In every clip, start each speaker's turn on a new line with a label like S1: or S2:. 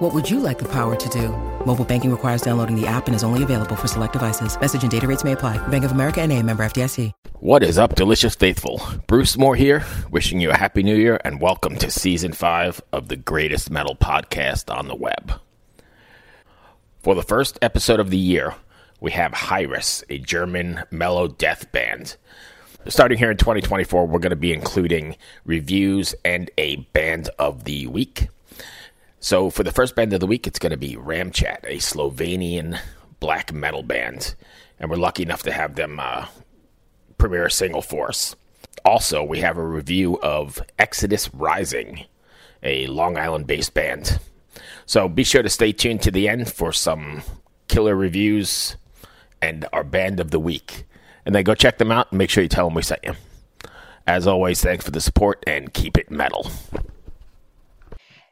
S1: What would you like the power to do? Mobile banking requires downloading the app and is only available for select devices. Message and data rates may apply. Bank of America and a member FDIC.
S2: What is up, delicious faithful? Bruce Moore here, wishing you a happy new year and welcome to season five of the greatest metal podcast on the web. For the first episode of the year, we have Hiraes, a German mellow death band. Starting here in 2024, we're going to be including reviews and a band of the week. So, for the first band of the week, it's going to be Ramchat, a Slovenian black metal band. And we're lucky enough to have them uh, premiere a single for us. Also, we have a review of Exodus Rising, a Long Island based band. So be sure to stay tuned to the end for some killer reviews and our band of the week. And then go check them out and make sure you tell them we sent you. As always, thanks for the support and keep it metal.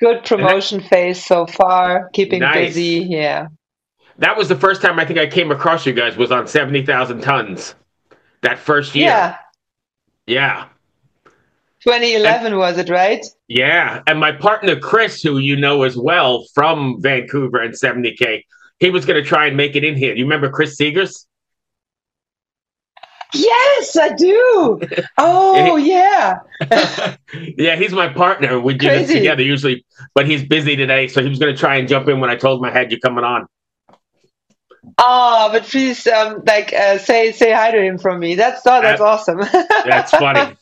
S3: good promotion phase so far. Keeping
S4: Nice.
S3: busy, yeah.
S4: That was the first time I think I came across you guys was on 70,000 tons. That first year.
S3: Yeah,
S4: Yeah.
S3: 2011 was it, right?
S4: Yeah. And my partner, Chris, who you know as well from Vancouver and 70K, he was going to try and make it in here. You remember Chris Seegers?
S3: Yes, I do. Oh, yeah.
S4: yeah, he's my partner. We do this together usually, but he's busy today. So he was going to try and jump in when I told him I had you coming on.
S3: Oh, but please, um, like, uh, say say hi to him from me. That's oh, that's
S4: Uh,
S3: awesome.
S4: That's funny.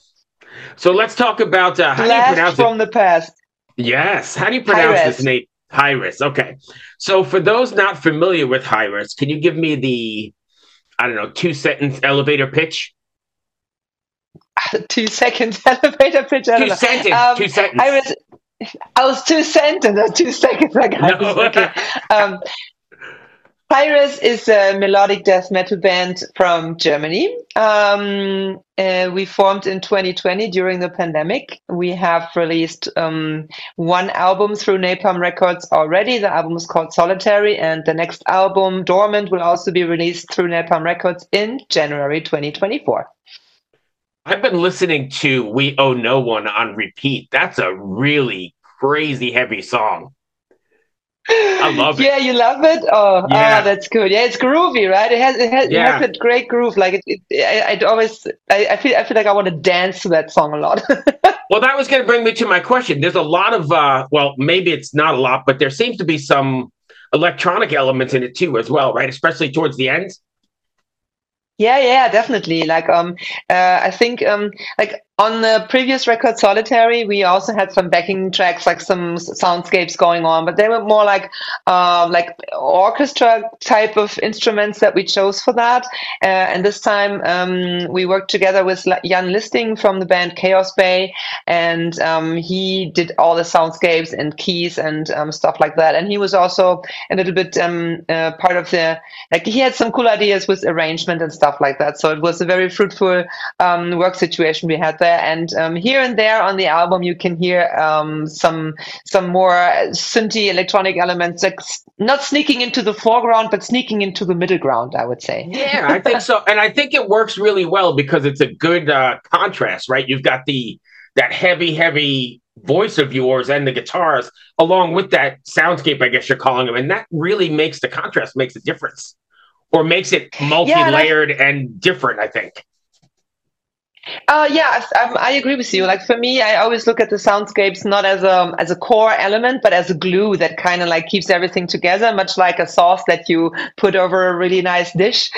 S4: so let's talk about uh, how do you
S3: Blast
S4: pronounce it?
S3: from the past.
S4: Yes. How do you pronounce
S3: Hiraes.
S4: this name? Hiraes. Okay. So for those not familiar with Hiraes, can you give me the, I don't know, two sentence elevator pitch?
S3: two seconds elevator pitch.
S4: Two sentence.
S3: Um,
S4: two sentence.
S3: I was, I was two sentences or two seconds. Like I
S4: No.
S3: okay. Um, Hiraes is a melodic death metal band from Germany. Um, uh, we formed in 2020 during the pandemic. We have released um, one album through Napalm Records already. The album is called Solitary, and the next album, Dormant, will also be released through Napalm Records in January 2024.
S4: I've been listening to We Owe No One on repeat. That's a really crazy heavy song. I love it.
S3: Yeah, you love it. Oh,
S4: Yeah.
S3: oh, that's good. Yeah, it's groovy, right? It has it has,
S4: Yeah.
S3: it has a great groove. Like it, it I, I'd always, I, I feel, I feel like I want to dance to that song a lot.
S4: Well, that was going to bring me to my question. There's a lot of, uh, well, maybe it's not a lot, but there seems to be some electronic elements in it too, as well, right? Especially towards the end.
S3: Yeah, yeah, definitely. Like, um, uh, I think, um, like on the previous record, Solitary, we also had some backing tracks, like some soundscapes going on, but they were more like, uh, like orchestra type of instruments that we chose for that. Uh, and this time, um, we worked together with Jan Listing from the band Chaos Bay, and um, he did all the soundscapes and keys and um, stuff like that. And he was also a little bit um, uh, part of the like he had some cool ideas with arrangement and stuff like that. So it was a very fruitful um, work situation we had there. And um, here and there on the album, you can hear um, some some more synthy electronic elements, like not sneaking into the foreground, but sneaking into the middle ground. I would say.
S4: Yeah, I think so. And I think it works really well because it's a good uh, contrast, right? You've got the that heavy, heavy voice of yours and the guitars, along with that soundscape, I guess you're calling them, and that really makes the contrast makes a difference, or makes it multi-layered and different. I think.
S3: Uh, yeah, I, I, agree with you. Like for me, I always look at the soundscapes not as a as a core element, but as a glue that kind of like keeps everything together, much like a sauce that you put over a really nice dish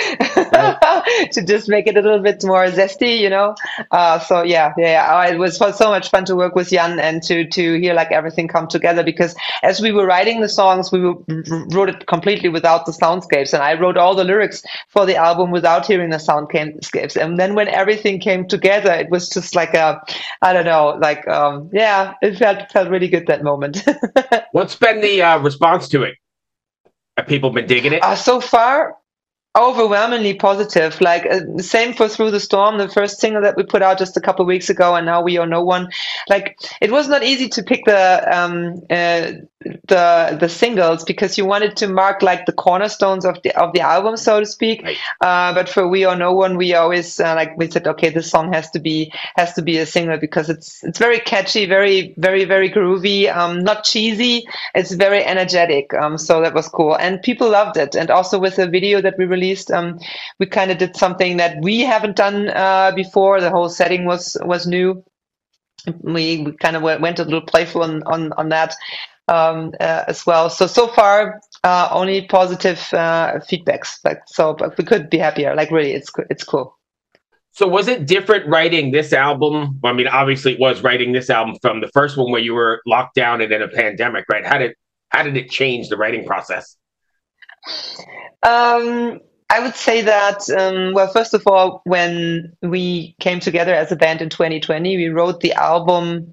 S3: right. to just make it a little bit more zesty, you know. Uh, so yeah, yeah, it was so much fun to work with Jan and to to hear like everything come together because as we were writing the songs, we wrote it completely without the soundscapes, and I wrote all the lyrics for the album without hearing the soundscapes, and then when everything came together. It was just like a, I don't know, like um, yeah, it felt felt really good that moment.
S4: What's been the uh, response to it? Have people been digging it?
S3: Uh, so far, overwhelmingly positive like uh, same for through the storm the first single that we put out just a couple weeks ago and now We Owe No One like it was not easy to pick the um uh, the the singles because you wanted to mark like the cornerstones of the of the album so to speak right. uh, but for We Owe No One we always uh, like we said okay this song has to be has to be a single because it's it's very catchy very very very groovy um not cheesy it's very energetic um so that was cool and people loved it and also with the video that we released. Um, we kind of did something that we haven't done uh, before. The whole setting was was new. We, we kind of went a little playful on on, on that um, uh, as well. So so far, uh, only positive uh, feedbacks. Like so, but we could be happier. Like really, it's it's cool.
S4: So was it different writing this album? I mean, obviously it was writing this album from the first one where you were locked down and in a pandemic, right? How did how did it change the writing process?
S3: Um, I would say that, um, well, first of all, when we came together as a band in 2020, we wrote the album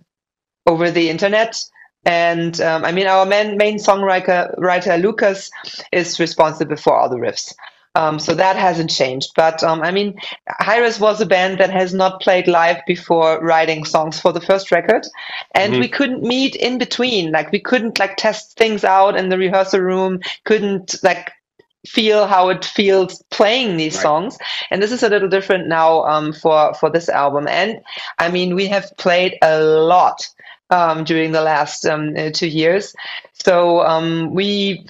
S3: over the internet. And um, I mean, our main, main songwriter writer, Lucas is responsible for all the riffs. Um, so that hasn't changed. But um, I mean, Hiraes was a band that has not played live before writing songs for the first record. And mm-hmm. we couldn't meet in between. Like, we couldn't like test things out in the rehearsal room, couldn't like feel how it feels playing these right. songs and this is a little different now um, for for this album and i mean we have played a lot um, during the last um, uh, two years so um, we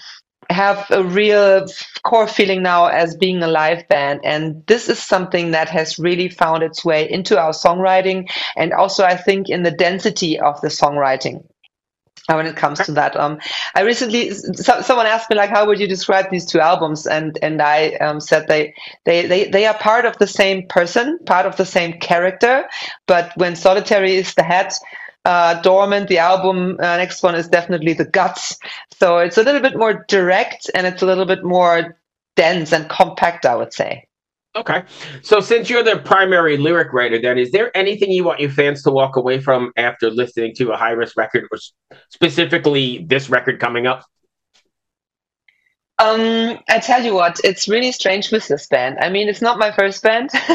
S3: have a real core feeling now as being a live band and this is something that has really found its way into our songwriting and also i think in the density of the songwriting when it comes to that. Um, I recently so, someone asked me like, how would you describe these two albums? And and I um, said they, they they they are part of the same person, part of the same character. But when Solitary is the head, uh, Dormant, the album uh, next one is definitely the guts. So it's a little bit more direct and it's a little bit more dense and compact, I would say.
S4: Okay. So since you're the primary lyric writer, then is there anything you want your fans to walk away from after listening to a Hiraes record or specifically this record coming up?
S3: Um, I tell you what, it's really strange with this band. I mean, it's not my first band,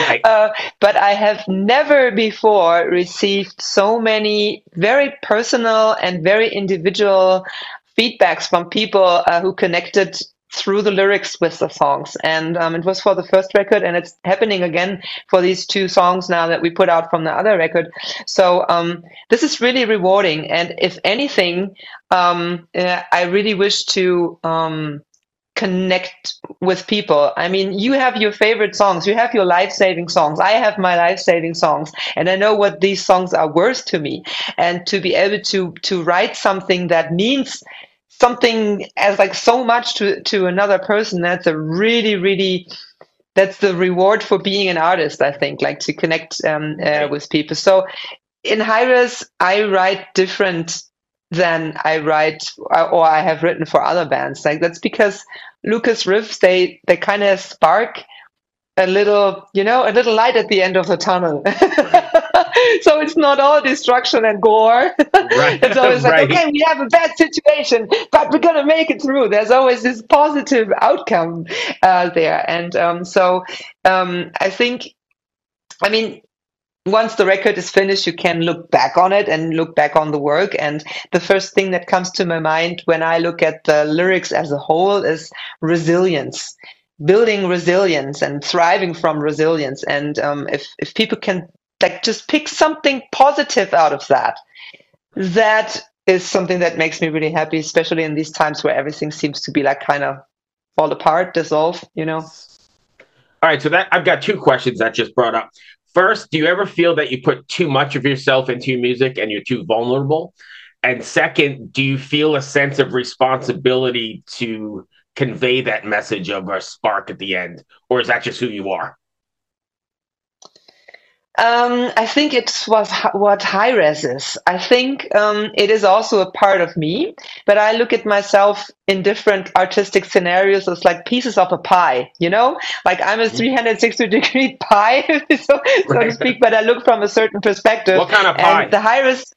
S3: right. uh, but I have never before received so many very personal and very individual feedbacks from people uh, who connected through the lyrics with the songs. And um, it was for the first record, and it's happening again for these two songs now that we put out from the other record. So um, this is really rewarding. And if anything, um, uh, I really wish to um, connect with people. I mean, you have your favorite songs, you have your life saving songs. I have my life saving songs, and I know what these songs are worth to me. And to be able to to write something that means something as like so much to to another person that's a really really that's the reward for being an artist i think like to connect um, uh, with people. So in Hiraes i write different than i write or i have written for other bands. Like that's because lucas riffs they they kind of spark a little you know a little light at the end of the tunnel so it's not all destruction and gore. Right. it's always like, right. okay, we have a bad situation, but we're gonna make it through. There's always this positive outcome uh, there, and um, so um, I think, I mean, once the record is finished, you can look back on it and look back on the work. And the first thing that comes to my mind when I look at the lyrics as a whole is resilience building resilience and thriving from resilience. And um, if if people can like just pick something positive out of that. That is something that makes me really happy, especially in these times where everything seems to be like kind of fall apart, dissolve, you know.
S4: All right, so that I've got two questions that just brought up. first, do you ever feel that you put too much of yourself into your music and you're too vulnerable? And second, do you feel a sense of responsibility to convey that message of a spark at the end, or is that just who you are?
S3: Um, I think it was what Hiraes is. I think um, it is also a part of me, but I look at myself in different artistic scenarios as like pieces of a pie, you know? Like I'm a mm-hmm. 360 degree pie, so, so to speak, but I look from a certain perspective.
S4: What kind of pie?
S3: And the Hiraes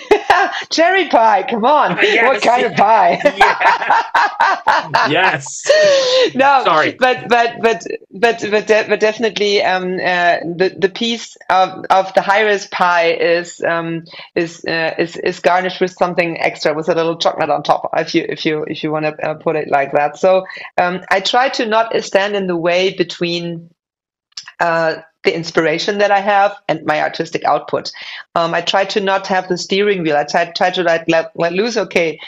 S3: Cherry pie, come on. Yes. What kind of pie?
S4: yes.
S3: No, sorry. But but but but but de- but definitely um uh, the the piece of, of the Hiraes pie is um is uh, is is garnished with something extra with a little chocolate on top if you if you if you want to uh, put it like that. So um I try to not stand in the way between uh, the inspiration that I have and my artistic output. Um, I try to not have the steering wheel. I try, try to like let, let loose. Okay,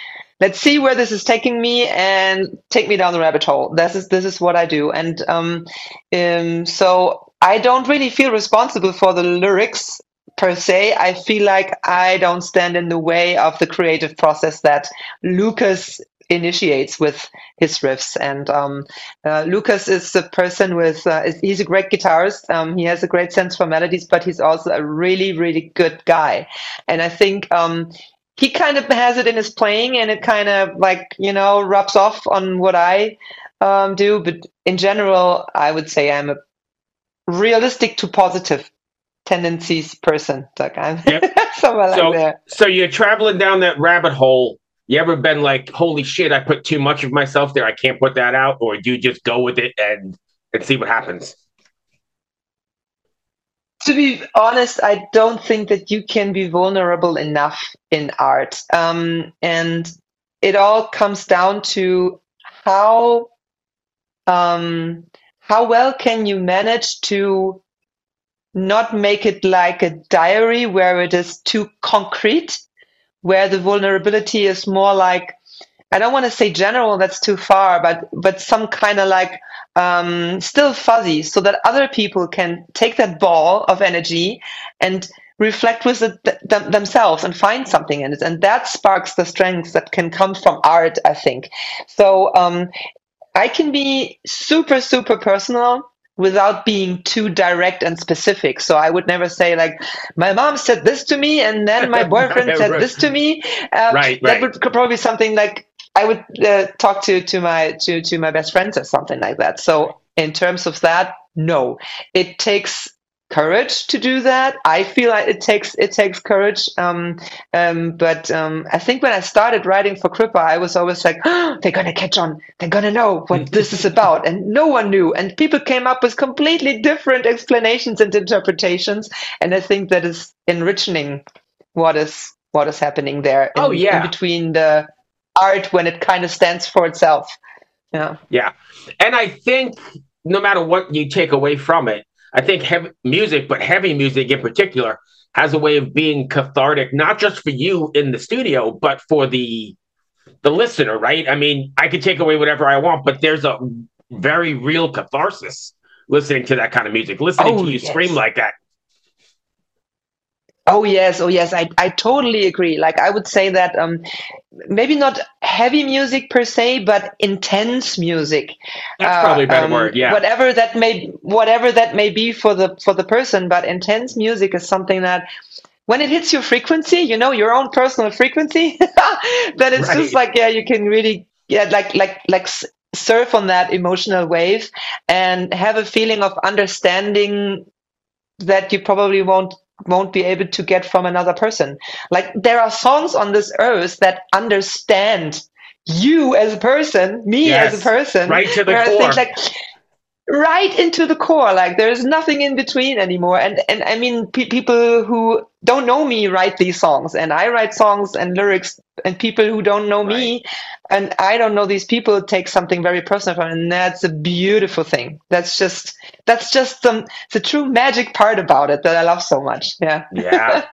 S3: let's see where this is taking me and take me down the rabbit hole. This is this is what I do, and um, um, so I don't really feel responsible for the lyrics per se. I feel like I don't stand in the way of the creative process that Lucas initiates with his riffs. And um, uh, Lucas is a person with, uh, he's a great guitarist. Um, he has a great sense for melodies, but he's also a really, really good guy. And I think um, he kind of has it in his playing and it kind of like, you know, rubs off on what I um, do. But in general, I would say I'm a realistic to positive tendencies person. Like I'm yep. somewhere
S4: so,
S3: like that.
S4: So you're traveling down that rabbit hole you ever been like, holy shit, I put too much of myself there, I can't put that out, or do you just go with it and and see what happens?
S3: To be honest, I don't think that you can be vulnerable enough in art, um, and it all comes down to how um, how well can you manage to not make it like a diary where it is too concrete where the vulnerability is more like I don't want to say general, that's too far, but but some kind of like um, still fuzzy, so that other people can take that ball of energy and reflect with it th- themselves and find something in it, and that sparks the strength that can come from art. I think so. Um, I can be super super personal without being too direct and specific. So I would never say like, my mom said this to me, and then my boyfriend said right. this to me.
S4: Uh, right,
S3: That would probably be something like I would uh, talk to to my to to my best friends or something like that. So in terms of that, no, it takes courage to do that. I feel like it takes it takes courage. Um, um, but um, I think when I started writing for Cripper, I was always like, oh, they're gonna catch on. They're gonna know what this is about, and no one knew. And people came up with completely different explanations and interpretations. And I think that is enriching what is what is happening there.
S4: In, oh yeah,
S3: in between the art when it kind of stands for itself. Yeah.
S4: Yeah, and I think no matter what you take away from it, I think heavy music, but heavy music in particular, has a way of being cathartic, not just for you in the studio, but for the the listener, right? I mean, I could take away whatever I want, but there's a very real catharsis listening to that kind of music, listening oh, to you yes. scream like that.
S3: Oh yes, oh yes, I, I totally agree. Like I would say that um, maybe not heavy music per se, but intense music.
S4: That's uh, probably a better um, word. Yeah.
S3: Whatever that may whatever that may be for the for the person, but intense music is something that when it hits your frequency, you know, your own personal frequency, then it's right. just like yeah, you can really yeah, like like like surf on that emotional wave and have a feeling of understanding that you probably won't won't be able to get from another person. Like there are songs on this earth that understand you as a person, me yes, as a person.
S4: Right to the core.
S3: like, right into the core like there's nothing in between anymore. And and i mean pe- people who don't know me write these songs and i write songs and lyrics and people who don't know right. me and i don't know these people take something very personal from it and that's a beautiful thing. That's just that's just the, the true magic part about it that i love so much. Yeah.
S4: Yeah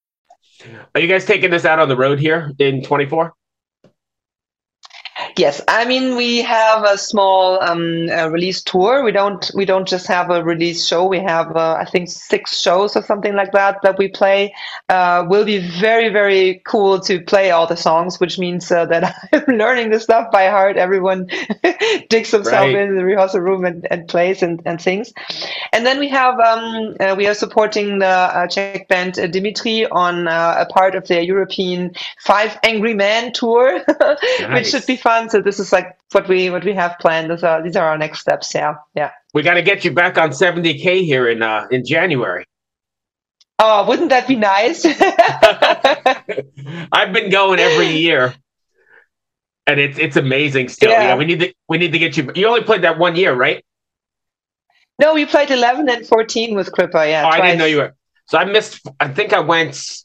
S4: Are you guys taking this out on the road here in 24?
S3: Yes, I mean we have a small um, uh, release tour. We don't we don't just have a release show. We have uh, I think six shows or something like that that we play. Uh, will be very very cool to play all the songs, which means uh, that I'm learning the stuff by heart. Everyone digs himself right. in the rehearsal room and, and plays and, and sings. And then we have um, uh, we are supporting the uh, Czech band Dymytry on a part of their European Five Angry Men tour, nice. which should be fun. So this is like what we what we have planned. These are these are our next steps. Yeah, yeah.
S4: We got to get you back on 70k here in uh, in January.
S3: Oh, wouldn't that be nice?
S4: I've been going every year, and it's it's amazing. Still, yeah. yeah. we need to we need to get you. You only played that one year, right?
S3: No, we played 11 and 14 with Cripper. Yeah,
S4: oh, I didn't know you were. So I missed. I think I went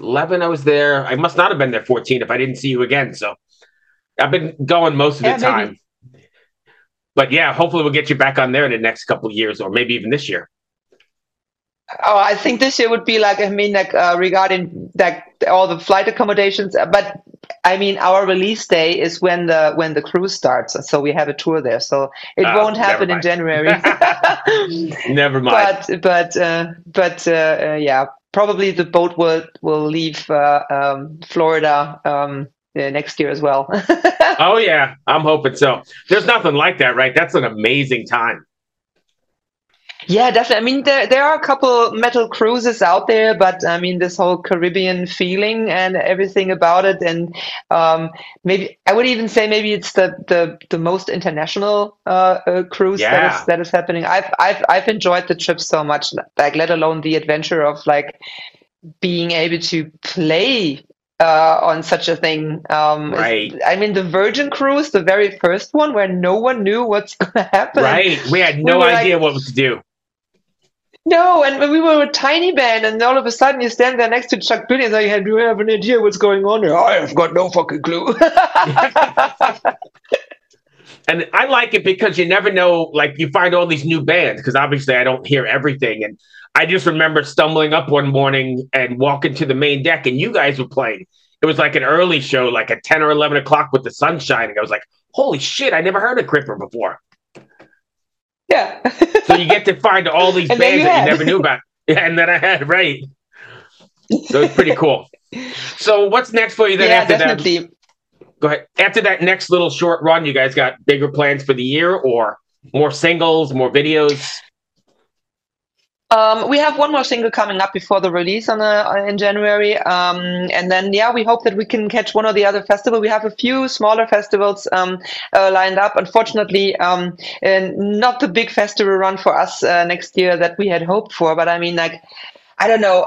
S4: 11. I was there. I must not have been there 14 if I didn't see you again. So I've been going most of yeah, the time. Maybe. But yeah, hopefully we'll get you back on there in the next couple years, or maybe even this year.
S3: Oh, I think this year would be like I mean, like uh, regarding like all the flight accommodations. But I mean, our release day is when the when the cruise starts, so we have a tour there. So it uh, won't happen in January.
S4: never mind.
S3: But but uh, but uh, uh, yeah, probably the boat will will leave uh, um, Florida um, next year as well.
S4: oh yeah, I'm hoping so. There's nothing like that, right? That's an amazing time.
S3: Yeah, definitely. I mean, there there are a couple metal cruises out there, but I mean, this whole Caribbean feeling and everything about it, and um, maybe I would even say maybe it's the the, the most international uh, uh, cruise yeah. that is that is happening. I've I've I've enjoyed the trip so much, like let alone the adventure of like being able to play uh, on such a thing. Um,
S4: right.
S3: I mean, the Virgin cruise, the very first one, where no one knew what's going to happen.
S4: Right. We had no we idea like, what to do.
S3: No, and we were a tiny band, and all of a sudden you stand there next to Chuck Billy and say, "Do you have an idea what's going on here?" I have got no fucking clue.
S4: and I like it because you never know. Like you find all these new bands because obviously I don't hear everything, and I just remember stumbling up one morning and walking to the main deck, and you guys were playing. It was like an early show, like at 10 or 11 o'clock with the sun shining. I was like, holy shit, I never heard of Cripper before.
S3: Yeah.
S4: so you get to find all these bands you that you never knew about. Yeah, and then I had, right. So it's pretty cool. So what's next for you then
S3: yeah,
S4: after
S3: definitely.
S4: that? Go ahead. After that next little short run, you guys got bigger plans for the year or more singles, more videos?
S3: Um, we have one more single coming up before the release on uh, in January, um, and then yeah, we hope that we can catch one or the other festival. We have a few smaller festivals um, uh, lined up. Unfortunately, um, not the big festival run for us uh, next year that we had hoped for. But I mean, like, I don't know.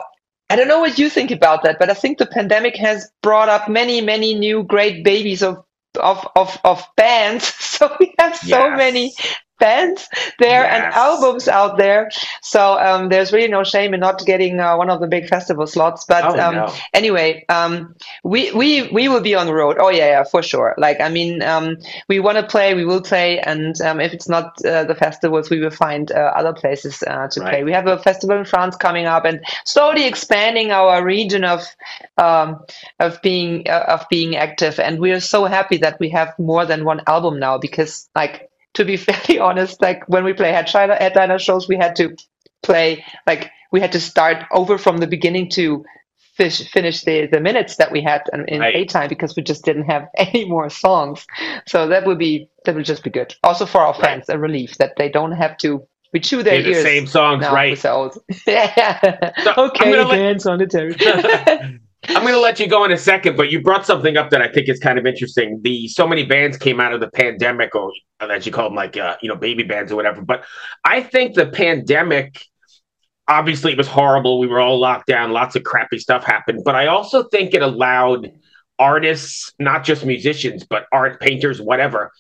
S3: I don't know what you think about that, but I think the pandemic has brought up many, many new great babies of of of of bands. So we have so yes. many bands there yes. and albums out there. So um, there's really no shame in not getting uh, one of the big festival slots. But oh, um, no. anyway, um, we we we will be on the road. Oh yeah, yeah, for sure. Like I mean, um, we want to play, we will play, and um, if it's not uh, the festivals, we will find uh, other places uh, to right. play. We have a festival in France coming up, and slowly expanding our region of um, of being uh, of being active. And we are so happy that we have more than one album now because like to be fairly honest, like when we play headliner, headliner shows, we had to play like we had to start over from the beginning to fish, finish the, the minutes that we had in, in right. time because we just didn't have any more songs. So that would be that would just be good. Also for our fans, right. a relief that they don't have to we chew their ears.
S4: The same songs, right?
S3: yeah. So okay, dance on the territory.
S4: I'm going to let you go in a second, but you brought something up that I think is kind of interesting. The so many bands came out of the pandemic, or as you call them, like uh, you know, baby bands or whatever. But I think the pandemic obviously it was horrible. We were all locked down, lots of crappy stuff happened. But I also think it allowed artists, not just musicians, but art painters, whatever,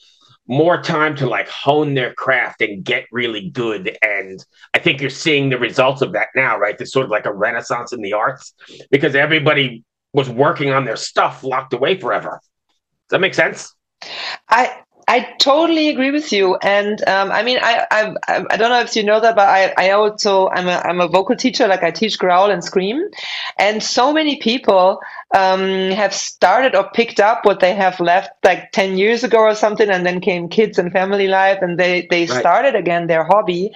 S4: more time to like hone their craft and get really good. And I think you're seeing the results of that now, right? There's sort of like a renaissance in the arts because everybody was working on their stuff locked away forever. Does that make sense?
S3: I I totally agree with you, and um, I mean, I, I I don't know if you know that, but I, I also I'm a I'm a vocal teacher. Like I teach growl and scream, and so many people um, have started or picked up what they have left like ten years ago or something, and then came kids and family life, and they they right. started again their hobby,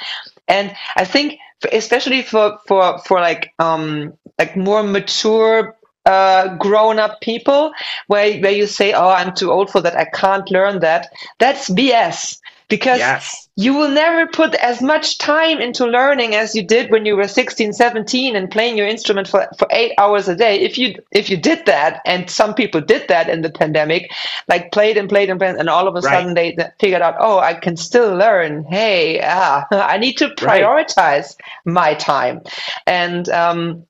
S3: and I think especially for for for like um like more mature uh, grown up people where, where you say, Oh, I'm too old for that. I can't learn that. That's BS because yes. you will never put as much time into learning as you did when you were 16 17 and playing your instrument for, for eight hours a day if you if you did that and some people did that in the pandemic like played and played and played and all of a right. sudden they, they, figured out oh i can still learn hey ah, i need to prioritize right. my time and um,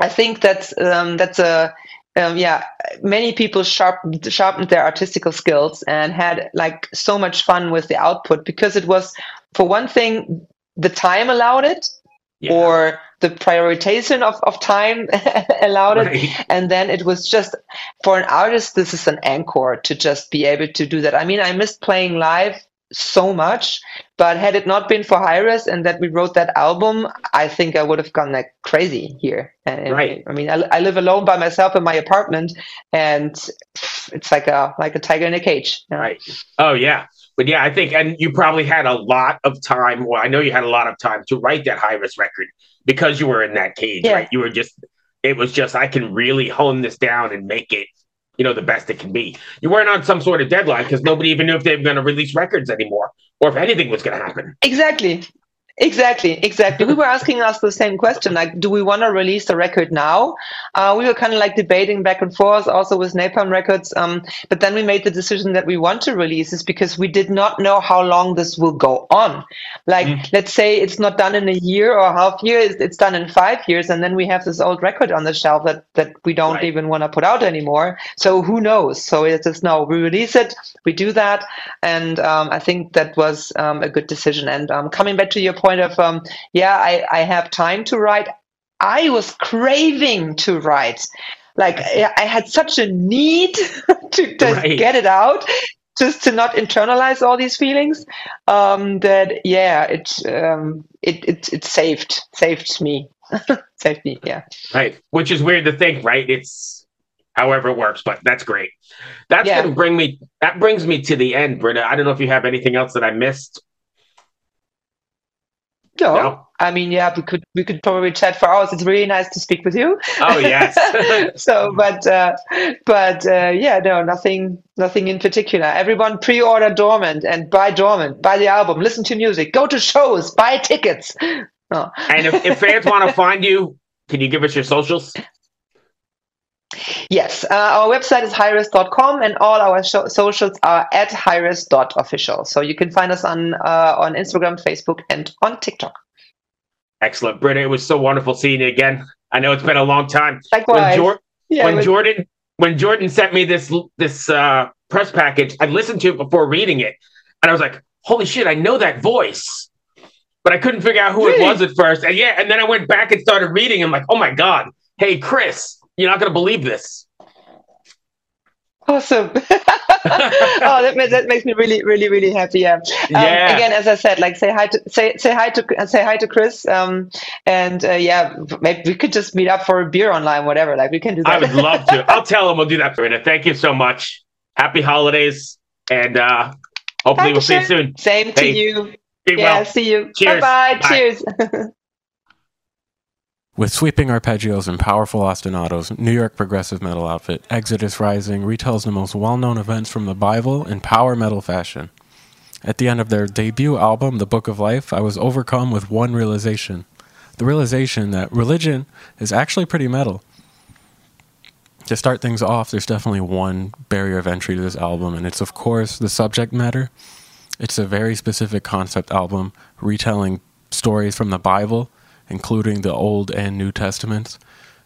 S3: I think that's um, that's a um, yeah, many people sharpened sharpened their artistical skills and had like so much fun with the output because it was, for one thing, the time allowed it, yeah. or the prioritization of, of time allowed right. it, and then it was just for an artist. This is an anchor to just be able to do that. I mean, I missed playing live so much. But had it not been for Hiraes and that we wrote that album, I think I would have gone like crazy here. And,
S4: right.
S3: I mean, I, I, live alone by myself in my apartment, and it's like a like a tiger in a cage.
S4: You know? Right. Oh yeah. But yeah, I think, and you probably had a lot of time. Well, I know you had a lot of time to write that Hiraes record because you were in that cage, yeah. right? You were just, it was just, I can really hone this down and make it you know, the best it can be. You weren't on some sort of deadline because nobody even knew if they were going to release records anymore or if anything was going to happen.
S3: Exactly. Exactly, exactly. we were asking us the same question, like, do we want to release the record now? Uh, we were kind of like debating back and forth, also with Napalm Records. Um, but then we made the decision that we want to release this because we did not know how long this will go on. Like, mm. let's say it's not done in a year or half year; it's done in five years, and then we have this old record on the shelf that that we don't right. even want to put out anymore. So who knows? So it's just no, we release it, we do that, and um, I think that was um, a good decision. And um, coming back to your point of um, yeah I, I have time to write. I was craving to write. Like i had such a need to just right. get it out just to not internalize all these feelings um, that yeah it, um, it it it saved saved me. Saved me yeah.
S4: Right. Which is weird to think right? It's however it works but that's great. That's yeah. gonna bring me that brings me to the end britta. I don't know if you have anything else that i missed
S3: no. no. I mean, yeah, we could we could probably chat for hours. It's really nice to speak with you.
S4: Oh yes.
S3: so, but uh, but uh, yeah, no, nothing nothing in particular. Everyone pre-order Dormant and buy Dormant, buy the album, listen to music, go to shows, buy tickets.
S4: Oh. and if, if fans want to find you, can you give us your socials?
S3: Yes, uh, our website is hiraes.com and all our socials are at hiraes.official. So you can find us on uh, on Instagram, Facebook, and on TikTok.
S4: Excellent, Britta. It was so wonderful seeing you again. I know it's been a long time.
S3: Likewise.
S4: When, Jor- yeah, when Jordan when Jordan sent me this this uh, press package, I listened to it before reading it, and I was like, "Holy shit! I know that voice." But I couldn't figure out who really? it was at first. And yeah, and then I went back and started reading. I'm like, oh my God. Hey, Chris, you're not going to believe this.
S3: Awesome. oh, that, that makes me really, really, really happy. Yeah. Um,
S4: yeah.
S3: Again, as I said, like say hi to say say hi to say hi to Chris. Um, and uh, yeah, maybe we could just meet up for a beer online, whatever. Like we can do that.
S4: I would love to. I'll tell him we'll do that, Marina. Thank you so much. Happy holidays, and uh, hopefully we'll see you soon.
S3: Same hey, to you.
S4: yeah.
S3: Well. See you. Cheers. Bye-bye. Bye. Cheers.
S5: With sweeping arpeggios and powerful ostinatos, New York progressive metal outfit Exodus Rising retells the most well known events from the Bible in power metal fashion. At the end of their debut album, The Book of Life, I was overcome with one realization the realization that religion is actually pretty metal. To start things off, there's definitely one barrier of entry to this album, and it's, of course, the subject matter. It's a very specific concept album retelling stories from the Bible including the Old and New Testaments.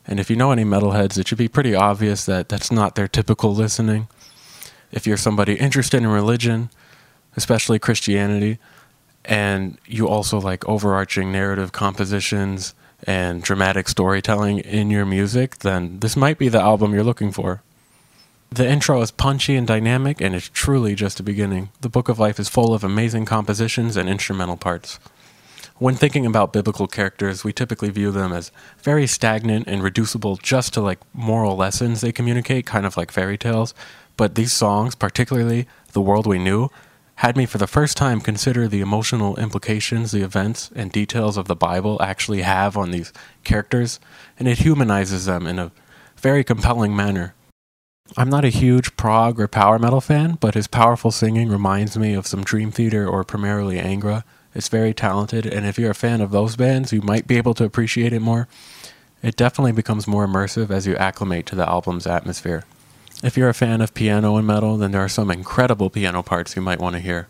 S5: And if you know any metalheads, it should be pretty obvious that that's not their typical listening. If you're somebody interested in religion, especially Christianity, and you also like overarching narrative compositions and dramatic storytelling in your music, then this might be the album you're looking for. The intro is punchy and dynamic, and it's truly just a beginning. The Book of Life is full of amazing compositions and instrumental parts. When thinking about biblical characters, we typically view them as very stagnant and reducible just to like moral lessons they communicate, kind of like fairy tales. But these songs, particularly The World We Knew, had me for the first time consider the emotional implications the events and details of the Bible actually have on these characters, and it humanizes them in a very compelling manner. I'm not a huge prog or power metal fan, but his powerful singing reminds me of some Dream Theater or primarily Angra. It's very talented, and if you're a fan of those bands, you might be able to appreciate it more. It definitely becomes more immersive as you acclimate to the album's atmosphere. If you're a fan of piano and metal, then there are some incredible piano parts you might want to hear.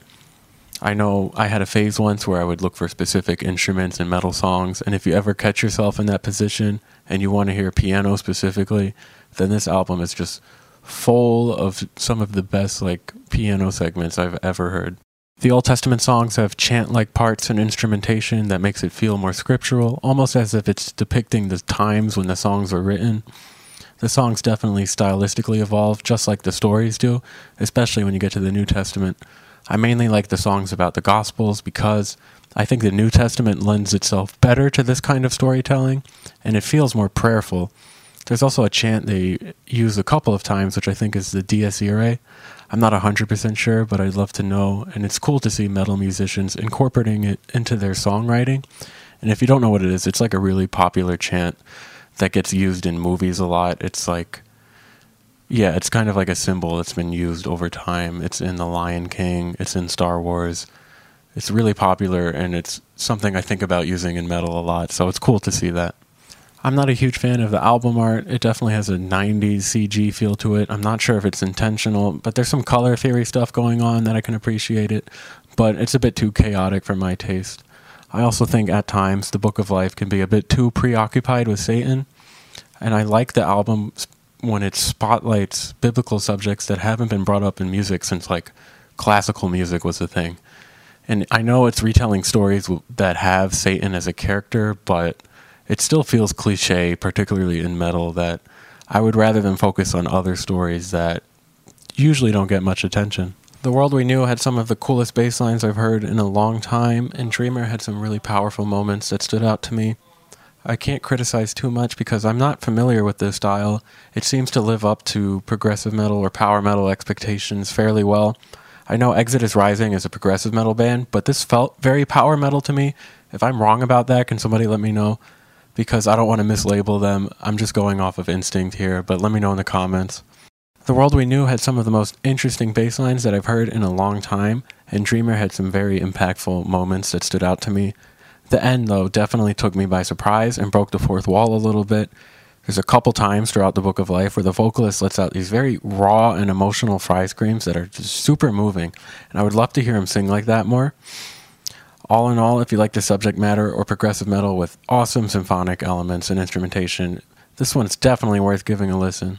S5: I know I had a phase once where I would look for specific instruments in metal songs, and if you ever catch yourself in that position and you want to hear piano specifically, then this album is just full of some of the best like piano segments I've ever heard. The Old Testament songs have chant like parts and instrumentation that makes it feel more scriptural, almost as if it's depicting the times when the songs were written. The songs definitely stylistically evolve, just like the stories do, especially when you get to the New Testament. I mainly like the songs about the Gospels because I think the New Testament lends itself better to this kind of storytelling, and it feels more prayerful. There's also a chant they use a couple of times, which I think is the Dies Irae. I'm not 100% sure, but I'd love to know. And it's cool to see metal musicians incorporating it into their songwriting. And if you don't know what it is, it's like a really popular chant that gets used in movies a lot. It's like, yeah, it's kind of like a symbol that's been used over time. It's in The Lion King, it's in Star Wars. It's really popular, and it's something I think about using in metal a lot. So it's cool to see that. I'm not a huge fan of the album art. It definitely has a 90s CG feel to it. I'm not sure if it's intentional, but there's some color theory stuff going on that I can appreciate it, but it's a bit too chaotic for my taste. I also think at times the Book of Life can be a bit too preoccupied with Satan, and I like the album when it spotlights biblical subjects that haven't been brought up in music since like classical music was a thing. And I know it's retelling stories that have Satan as a character, but it still feels cliche, particularly in metal, that I would rather than focus on other stories that usually don't get much attention. The World We Knew had some of the coolest bass lines I've heard in a long time, and Dreamer had some really powerful moments that stood out to me. I can't criticize too much because I'm not familiar with this style. It seems to live up to progressive metal or power metal expectations fairly well. I know Exodus Rising is a progressive metal band, but this felt very power metal to me. If I'm wrong about that, can somebody let me know? Because I don't want to mislabel them. I'm just going off of instinct here, but let me know in the comments. The World We Knew had some of the most interesting bass lines that I've heard in a long time, and Dreamer had some very impactful moments that stood out to me. The end, though, definitely took me by surprise and broke the fourth wall a little bit. There's a couple times throughout the Book of Life where the vocalist lets out these very raw and emotional fry screams that are just super moving, and I would love to hear him sing like that more. All in all, if you like the subject matter or progressive metal with awesome symphonic elements and instrumentation, this one's definitely worth giving a listen.